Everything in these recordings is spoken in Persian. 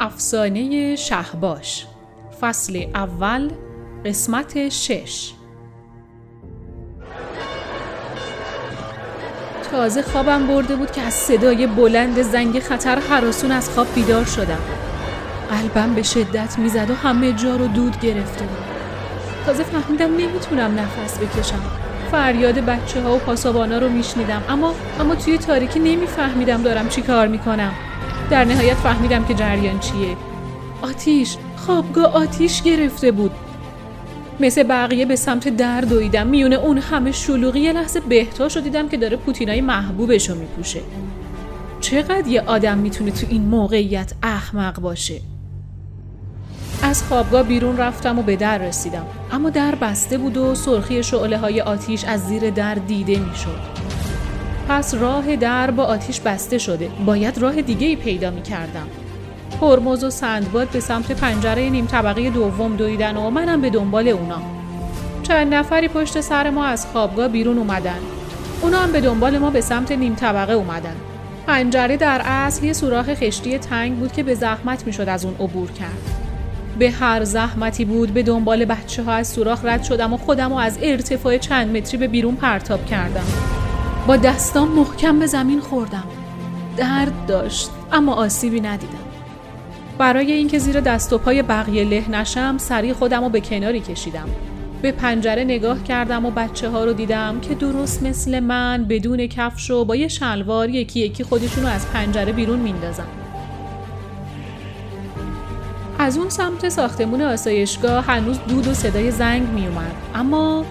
افسانه شهباش فصل اول قسمت شش. تازه خوابم برده بود که از صدای بلند زنگ خطر حراسون از خواب بیدار شدم. قلبم به شدت می‌زد و همه جا رو دود گرفته بود. تازه فهمیدم نمی‌تونم نفس بکشم. فریاد بچه ها و پاسابانا رو میشنیدم. اما اما توی تاریکی نمیفهمیدم دارم چی کار می‌کنم. در نهایت فهمیدم که جریان چیه. آتیش خوابگاه آتیش گرفته بود. مثل بقیه به سمت در دویدم. میونه اون همه شلوغی یه لحظه بهتا شدیدم دیدم که داره پوتینای محبوبش رو میپوشه. چقدر یه آدم می‌تونه تو این موقعیت احمق باشه؟ از خوابگاه بیرون رفتم و به در رسیدم. اما در بسته بود و سرخی شعله های آتیش از زیر در دیده می‌شد. پس راه در با آتیش بسته شده. باید راه دیگه ای پیدا می کردم هرمز و سندباد به سمت پنجره نیم طبقه دوم دویدن و منم به دنبال اونا. چند نفری پشت سر ما از خوابگاه بیرون اومدن. اونا هم به دنبال ما به سمت نیم طبقه اومدن. پنجره در اصل یه سوراخ خشتی تنگ بود که به زحمت می‌شد از اون عبور کرد. به هر زحمتی بود به دنبال بچه ها از سوراخ رد شدم و خودم و از ارتفاع چند متری به بیرون پرتاب کردم. با دستام محکم به زمین خوردم. درد داشت اما آسیبی ندیدم. برای اینکه زیر دست و پای بقیه له نشم سریع خودم رو به کناری کشیدم. به پنجره نگاه کردم و بچه ها رو دیدم که درست مثل من بدون کفش و با یه شلوار یکی یکی خودشون رو از پنجره بیرون میندازن. از اون سمت ساختمون آسایشگاه هنوز دود و صدای زنگ میومد اما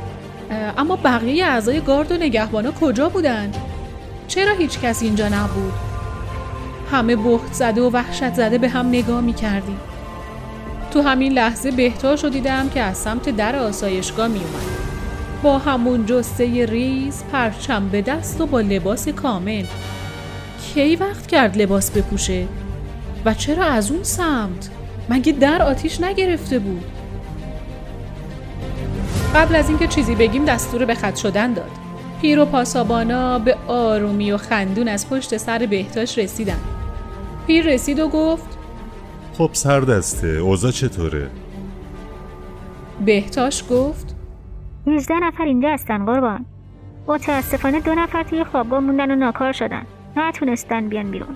اما بقیه اعضای گارد و نگهبانا کجا بودند؟ چرا هیچ کس اینجا نبود؟ همه بخت زده و وحشت زده به هم نگاه می کردیم. تو همین لحظه بهتا شدیدم که از سمت در آسایشگاه می اومد. با همون جسته ریز پرچم به دست و با لباس کامل کی وقت کرد لباس بپوشه؟ و چرا از اون سمت؟ مگه در آتیش نگرفته بود؟ قبل از اینکه چیزی بگیم دستور به خط شدن داد. پیر و پاسابانا به آرومی و خندون از پشت سر بهتاش رسیدن. پیر رسید و گفت خب سر دسته اوضاع چطوره؟ بهتاش گفت 18 نفر اینجا هستن قربان. متاسفانه دو نفر توی خوابگاه موندن و ناکار شدن. نتونستن بیان بیرون.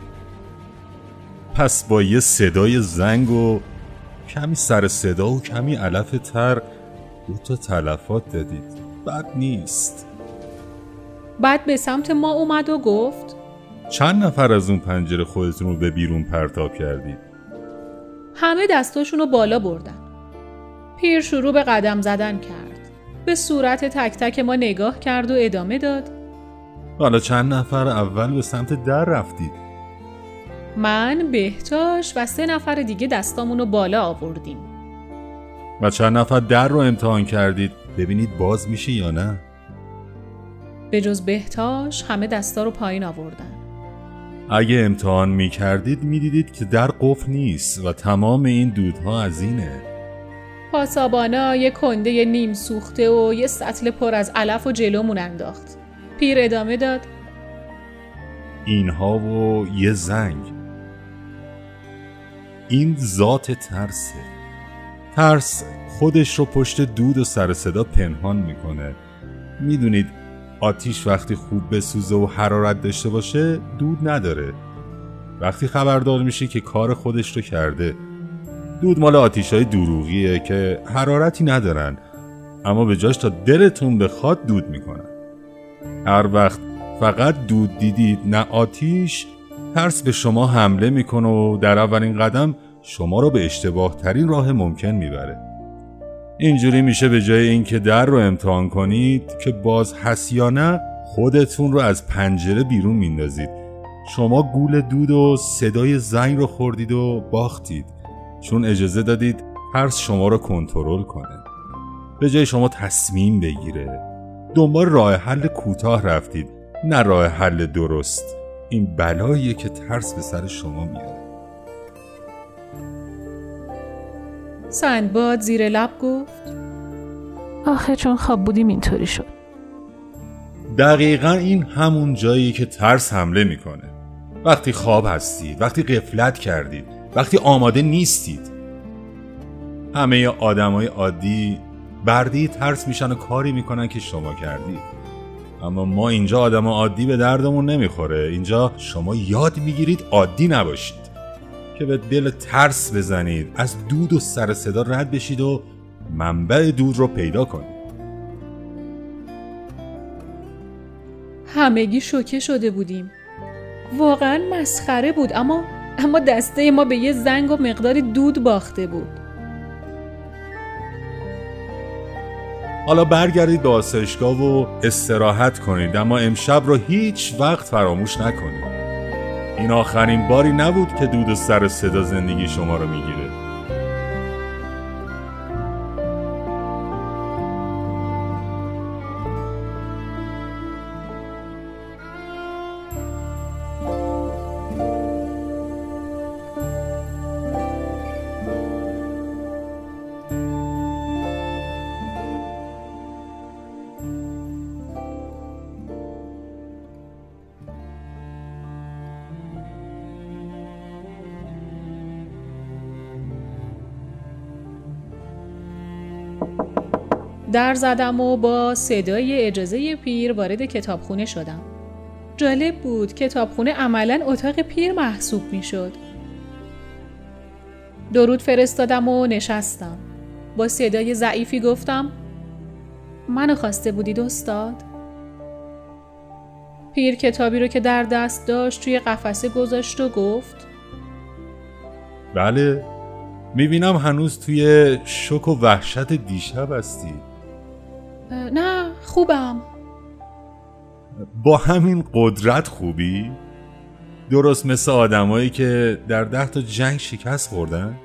پس با یه صدای زنگ و کمی سر صدا و کمی علف تر دو تا تلفات دادید. بد نیست. بعد به سمت ما اومد و گفت چند نفر از اون پنجره خودتون رو به بیرون پرتاب کردید؟ همه دستاشون رو بالا بردن. پیر شروع به قدم زدن کرد. به صورت تک تک ما نگاه کرد و ادامه داد. حالا چند نفر اول به سمت در رفتید؟ من بهتاش و سه نفر دیگه دستامون رو بالا آوردیم. و چند نفر در رو امتحان کردید. ببینید باز میشه یا نه؟ به جز بهتاش همه دستا رو پایین آوردن. اگه امتحان می کردید می دیدید که در قفل نیست و تمام این دودها از اینه. پاسابانا یه کنده نیم سوخته و یه سطل پر از علف و جلومون انداخت. پیر ادامه داد. اینها و یه زنگ. این ذات ترسه. ترس خودش رو پشت دود و سر صدا پنهان می‌کنه. می‌دونید آتیش وقتی خوب بسوزه و حرارت داشته باشه دود نداره. وقتی خبردار میشه که کار خودش رو کرده. دود مال آتیش های دروغیه که حرارتی ندارن اما به جاش تا دلتون بخواد دود می‌کنن. هر وقت فقط دود دیدید نه آتیش ترس به شما حمله می‌کنه و در اولین قدم شما رو به اشتباه ترین راه ممکن می‌بره. اینجوری میشه به جای اینکه در رو امتحان کنید که باز هست یا نه خودتون رو از پنجره بیرون میندازید. شما گول دود و صدای زنگ رو خوردید و باختید. چون اجازه دادید ترس شما رو کنترل کنه. به جای شما تصمیم بگیره. دنبال راه حل کوتاه رفتید نه راه حل درست. این بلاییه که ترس به سر شما میاره سندباد زیر لب گفت آخه چون خواب بودیم اینطوری شد. دقیقا این همون جایی که ترس حمله می‌کنه. وقتی خواب هستید وقتی قفلت کردید وقتی آماده نیستید. همه آدمای عادی بردی ترس میشن و کاری می‌کنن که شما کردید. اما ما اینجا آدم عادی به دردمون نمی‌خوره. اینجا شما یاد می‌گیرید عادی نباشید. که به دل ترس بزنید. از دود و سر صدا رد بشید و منبع دود رو پیدا کنید. همگی شوکه شده بودیم. واقعا مسخره بود اما اما دسته ما به یه زنگ و مقداری دود باخته بود. حالا برگردید به آسایشگاه و استراحت کنید اما امشب رو هیچ وقت فراموش نکنید. این آخرین باری نبود که دود سر صدا زندگی شما رو می‌گیره. در زدم و با صدای اجازه پیر وارد کتابخونه شدم. جالب بود کتابخونه عملا اتاق پیر محسوب می شد. درود فرستادم و نشستم. با صدای ضعیفی گفتم منو خواسته بودید استاد؟ پیر کتابی رو که در دست داشت توی قفسه گذاشت و گفت بله می‌بینم هنوز توی شک و وحشت دیشب هستی نه خوبم. با همین قدرت خوبی؟ درست مثل آدمایی که در ده تا جنگ شکست خوردن؟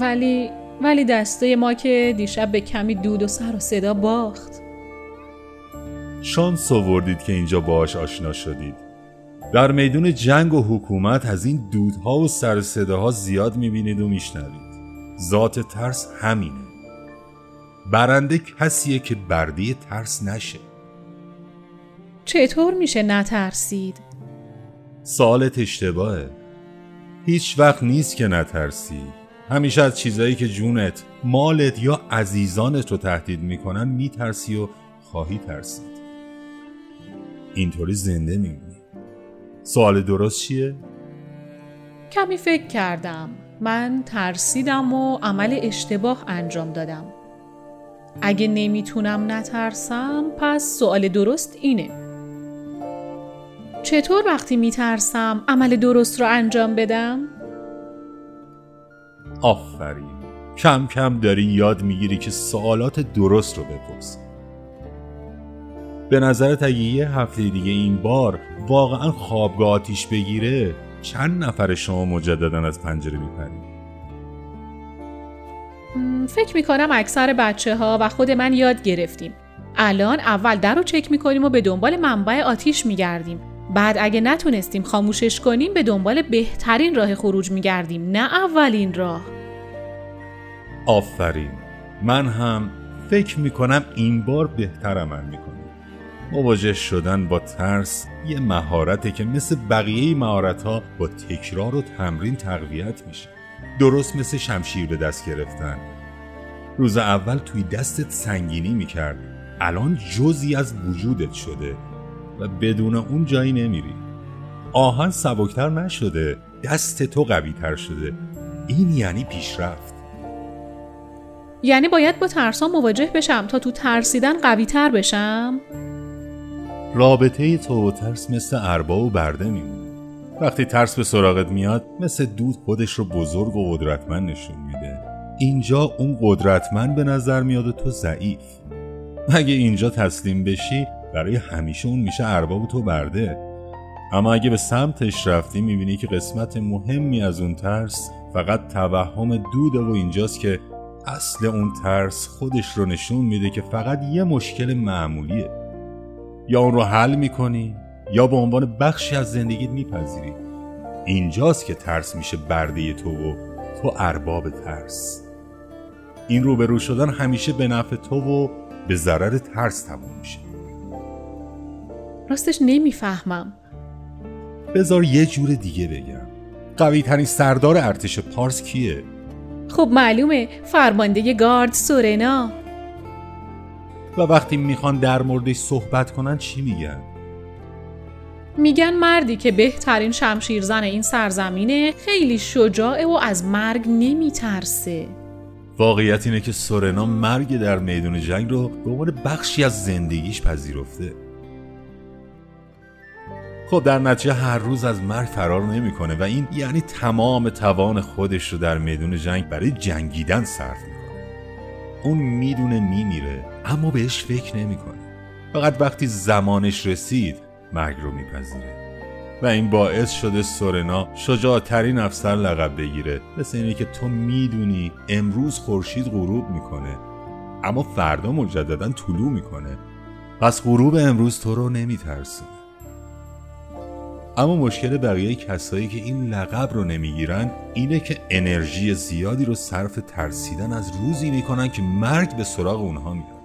ولی ولی دسته ما که دیشب به کمی دود و سر و صدا باخت. شانس آوردید که اینجا باهاش آشنا شدید. در میدون جنگ و حکومت از این دودها و سر صداها زیاد می‌بینید و میشنوید. ذات ترس همینه. برنده کسیه که بردی ترس نشه. چطور میشه نترسید؟ سوالت اشتباهه. هیچ وقت نیست که نترسی. همیشه از چیزایی که جونت، مالت یا عزیزانت رو تهدید می‌کنن میترسی و خواهی ترسید. اینطوری زنده میمونی. سوال درست چیه؟ کمی فکر کردم. من ترسیدم و عمل اشتباه انجام دادم. اگه نمی‌تونم نترسم پس سوال درست اینه. چطور وقتی میترسم عمل درست رو انجام بدم؟ آفرین. کم کم داری یاد می‌گیری که سوالات درست رو بپرس. به نظرت اگه یه هفته دیگه این بار واقعا خوابگاه آتیش بگیره چند نفر شما مجددا از پنجره میپرید؟ فکر می‌کنم اکثر بچه ها و خود من یاد گرفتیم. الان اول در رو چک می‌کنیم و به دنبال منبع آتیش میگردیم. بعد اگه نتونستیم خاموشش کنیم به دنبال بهترین راه خروج میگردیم نه اولین راه. آفرین من هم فکر می‌کنم این بار بهتر عمل می‌کنم. مواجه شدن با ترس یه مهارته که مثل بقیه مهارت ها با تکرار و تمرین تقویت میشه. درست مثل شمشیر به دست گرفتن. روز اول توی دستت سنگینی می‌کرد. الان جزی از وجودت شده و بدون اون جایی نمیری. آهن سبکتر نشده دست تو قوی تر شده. این یعنی پیشرفت. یعنی باید با ترسا مواجه بشم تا تو ترسیدن قوی تر بشم؟ رابطه تو و ترس مثل اربا و برده میمونه. وقتی ترس به سراغت میاد مثل دود خودش رو بزرگ و قدرتمند نشون میده. اینجا اون قدرتمند به نظر میاد و تو ضعیف. اگه اینجا تسلیم بشی برای همیشه اون میشه ارباب تو برده. اما اگه به سمتش رفتی می‌بینی که قسمت مهمی از اون ترس فقط توهم دوده و اینجاست که اصل اون ترس خودش رو نشون میده که فقط یه مشکل معمولیه. یا اون رو حل می‌کنی یا به عنوان بخشی از زندگیت میپذیری. اینجاست که ترس میشه برده تو و تو ارباب ترس. این روبرو شدن همیشه به نفع تو و به ضرر ترس تموم میشه. راستش نمی‌فهمم. بذار یه جور دیگه بگم. قوی ترین سردار ارتش پارس کیه؟ خب معلومه فرمانده گارد سورنا. و وقتی می‌خوان در موردش صحبت کنن چی میگن؟ میگن مردی که بهترین شمشیرزن این سرزمینه خیلی شجاعه و از مرگ نمیترسه. واقعیت اینه که سورنا مرگ در میدون جنگ رو به عنوان بخشی از زندگیش پذیرفته. خب در نتیجه هر روز از مرگ فرار نمی‌کنه و این یعنی تمام توان خودش رو در میدون جنگ برای جنگیدن صرف می‌کنه. اون می‌دونه میمیره اما بهش فکر نمی‌کنه. فقط وقتی زمانش رسید مرگ رو میپذیره. و این باعث شده سورنا شجاعترین افسر لقب بگیره. مثل اینه که تو می‌دونی امروز خورشید غروب می‌کنه. اما فردا مجددا طلوع می‌کنه. پس غروب امروز تو رو نمیترسونه اما مشکل بقیه کسایی که این لقب رو نمی‌گیرن اینه که انرژی زیادی رو صرف ترسیدن از روزی می‌کنن که مرگ به سراغ اونها میاد.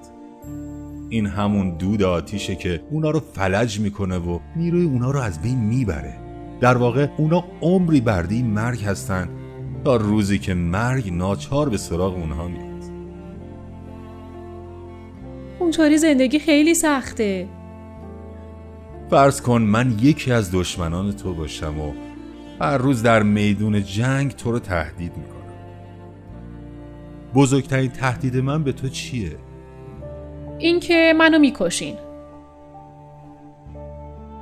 این همون دود آتیشه که اونا رو فلج می‌کنه و نیروی اونا رو از بین می‌بره. در واقع اونا عمری بردی مرگ هستن تا روزی که مرگ ناچار به سراغ اونها میاد اونطوری زندگی خیلی سخته. فرض کن من یکی از دشمنان تو باشم و هر روز در میدون جنگ تو رو تهدید می‌کنم. بزرگترین تهدید من به تو چیه؟ اینکه منو می‌کشین.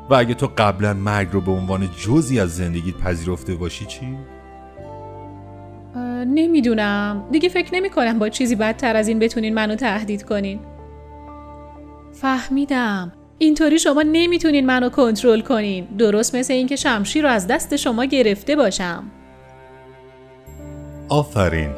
و اگه تو قبلا مرگ رو به عنوان جزی از زندگیت پذیرفته باشی چی؟ نمی‌دونم. دیگه فکر نمی کنم با چیزی بدتر از این بتونین منو تهدید کنین. فهمیدم. اینطوری شما نمی‌تونین منو کنترل کنین. درست مثل اینکه شمشیر رو از دست شما گرفته باشم. آفرین.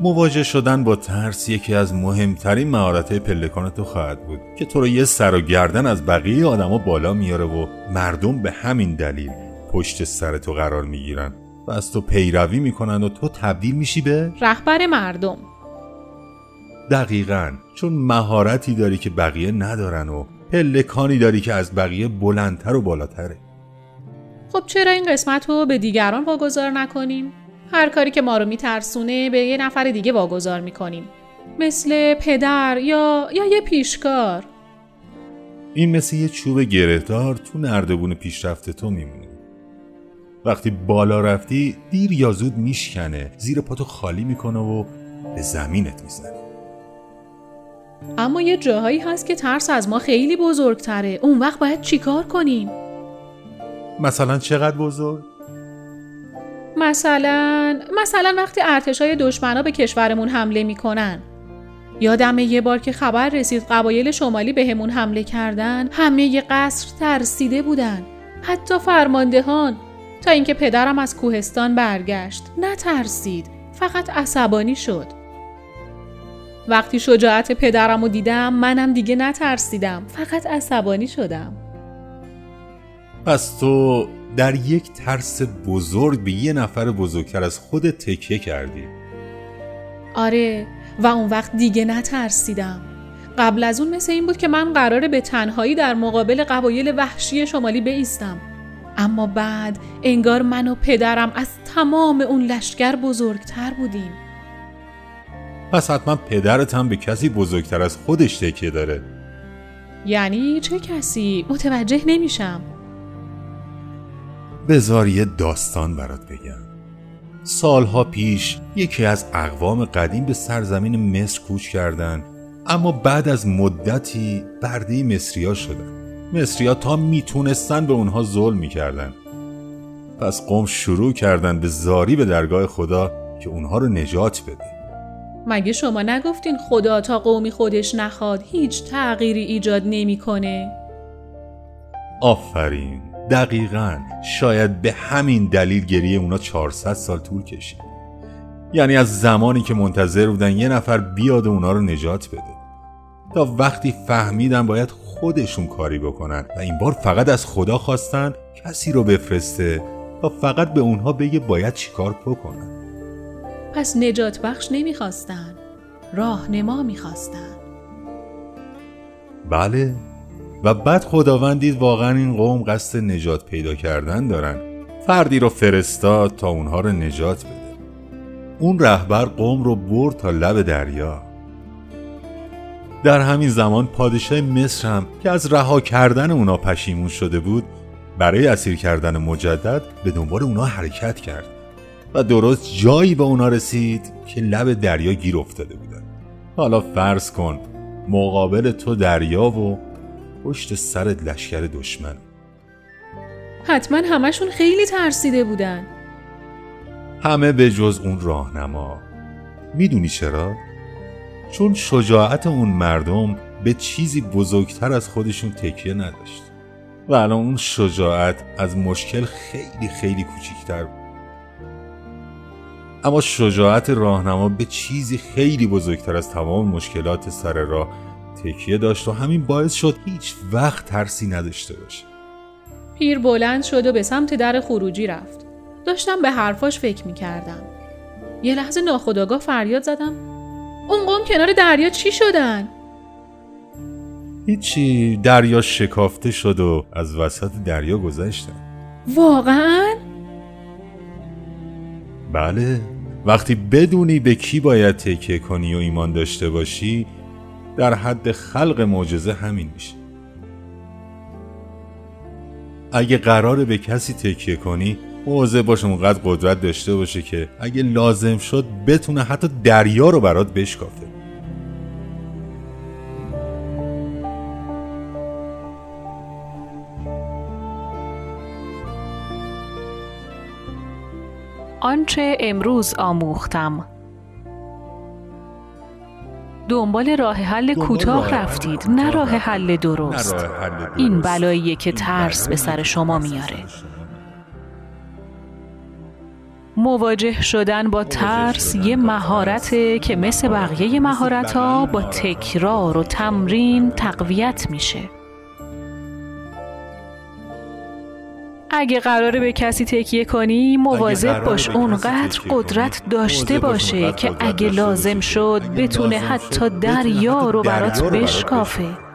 مواجه شدن با ترس یکی از مهمترین مهارت پلکان تو خواهد بود که تو رو یه سر و گردن از بقیه آدما بالا میاره و مردم به همین دلیل پشت سر تو قرار می‌گیرن و از تو پیروی می‌کنن و تو تبدیل میشی به رهبر مردم دقیقا چون مهارتی داری که بقیه ندارن و پلکانی داری که از بقیه بلندتر و بالاتره خب چرا این قسمت رو به دیگران واگذار نکنیم؟ هر کاری که ما رو میترسونه به یه نفر دیگه واگذار می‌کنیم. مثل پدر یا یا یه پیشکار. این مثل یه چوب گرهدار تو نردبون پیشرفت تو میمونه وقتی بالا رفتی دیر یا زود میشکنه زیر پاتو خالی می‌کنه و به زمینت می‌زنه. اما یه جاهایی هست که ترس از ما خیلی بزرگتره. اون وقت باید چیکار کنیم؟ مثلا چقدر بزرگ؟ مثلا مثلا وقتی ارتشای دشمنا به کشورمون حمله می‌کنن. یادمه یه بار که خبر رسید قبایل شمالی بهمون حمله کردن همه ی قصر ترسیده بودن. حتی فرماندهان تا اینکه پدرم از کوهستان برگشت نترسید. فقط عصبانی شد. وقتی شجاعت پدرم رو دیدم منم دیگه نترسیدم. فقط عصبانی شدم. پس تو در یک ترس بزرگ به یه نفر بزرگتر از خود تکیه کردی. آره و اون وقت دیگه نترسیدم. قبل از اون مثل این بود که من قراره به تنهایی در مقابل قبایل وحشی شمالی بیستم. اما بعد انگار من و پدرم از تمام اون لشکر بزرگتر بودیم. پس حتما پدرت هم به کسی بزرگتر از خودش تکیه داره. یعنی چه کسی؟ متوجه نمیشم. بذار یه داستان برات بگم. سالها پیش یکی از اقوام قدیم به سرزمین مصر کوچ کردن اما بعد از مدتی برده مصریا شدن. مصریا تا می‌تونستن به اونها ظلم می‌کردن. پس قوم شروع کردن به زاری به درگاه خدا که اونها رو نجات بده. مگه شما نگفتین خدا تا قومی خودش نخواد هیچ تغییری ایجاد نمی‌کنه؟ آفرین! دقیقا شاید به همین دلیل گریه اونا 400 سال طول کشید. یعنی از زمانی که منتظر بودن یه نفر بیاد و اونا رو نجات بده. تا وقتی فهمیدن باید خودشون کاری بکنن و این بار فقط از خدا خواستن کسی رو بفرسته تا فقط به اونها بگه باید چیکار بکنن. پس نجات بخش نمی‌خواستن راهنما می‌خواستن. بله. و بعد خداوند دید واقعا این قوم قصد نجات پیدا کردن دارن. فردی رو فرستاد تا اونها رو نجات بده. اون رهبر قوم رو برد تا لب دریا. در همین زمان پادشاه مصر هم که از رها کردن اونا پشیمون شده بود برای اسیر کردن مجدد به دنبال اونا حرکت کرد و درست جایی به اونا رسید که لب دریا گیر افتاده بودن. حالا فرض کن مقابل تو دریا و پشت سرت لشکر دشمن. حتما همشون خیلی ترسیده بودن. همه به جز اون راهنما. می‌دونی چرا؟ چون شجاعت اون مردم به چیزی بزرگتر از خودشون تکیه نداشت. و الان اون شجاعت از مشکل خیلی خیلی کوچیکتر بود. اما شجاعت راهنما به چیزی خیلی بزرگتر از تمام مشکلات سر راه تکیه داشت و همین باعث شد هیچ وقت ترسی نداشته باشه پیر بلند شد و به سمت در خروجی رفت داشتم به حرفاش فکر می کردم. یه لحظه ناخداگاه فریاد زدم اون قوم کنار دریا چی شدن؟ هیچی دریا شکافته شد و از وسط دریا گذشتن واقعا؟ بله وقتی بدونی به کی باید تکیه کنی و ایمان داشته باشی در حد خلق معجزه همین میشه. اگه قراره به کسی تکیه کنی موضع باش اونقدر قدرت داشته باشه که اگه لازم شد بتونه حتی دریا رو برات بشکافه. آنچه امروز آموختم. دنبال راه حل کوتاه رفتید نه راه حل درست. این بلاییه که ترس به سر شما میاره. مواجه شدن با ترس یه مهارته که مثل بقیه مهارت ها با تکرار و تمرین تقویت میشه. اگه قراره به کسی تکیه کنی مواظب باش اونقدر قدرت داشته باشه که اگه لازم شد بتونه حتی دریا رو برات بشکافه.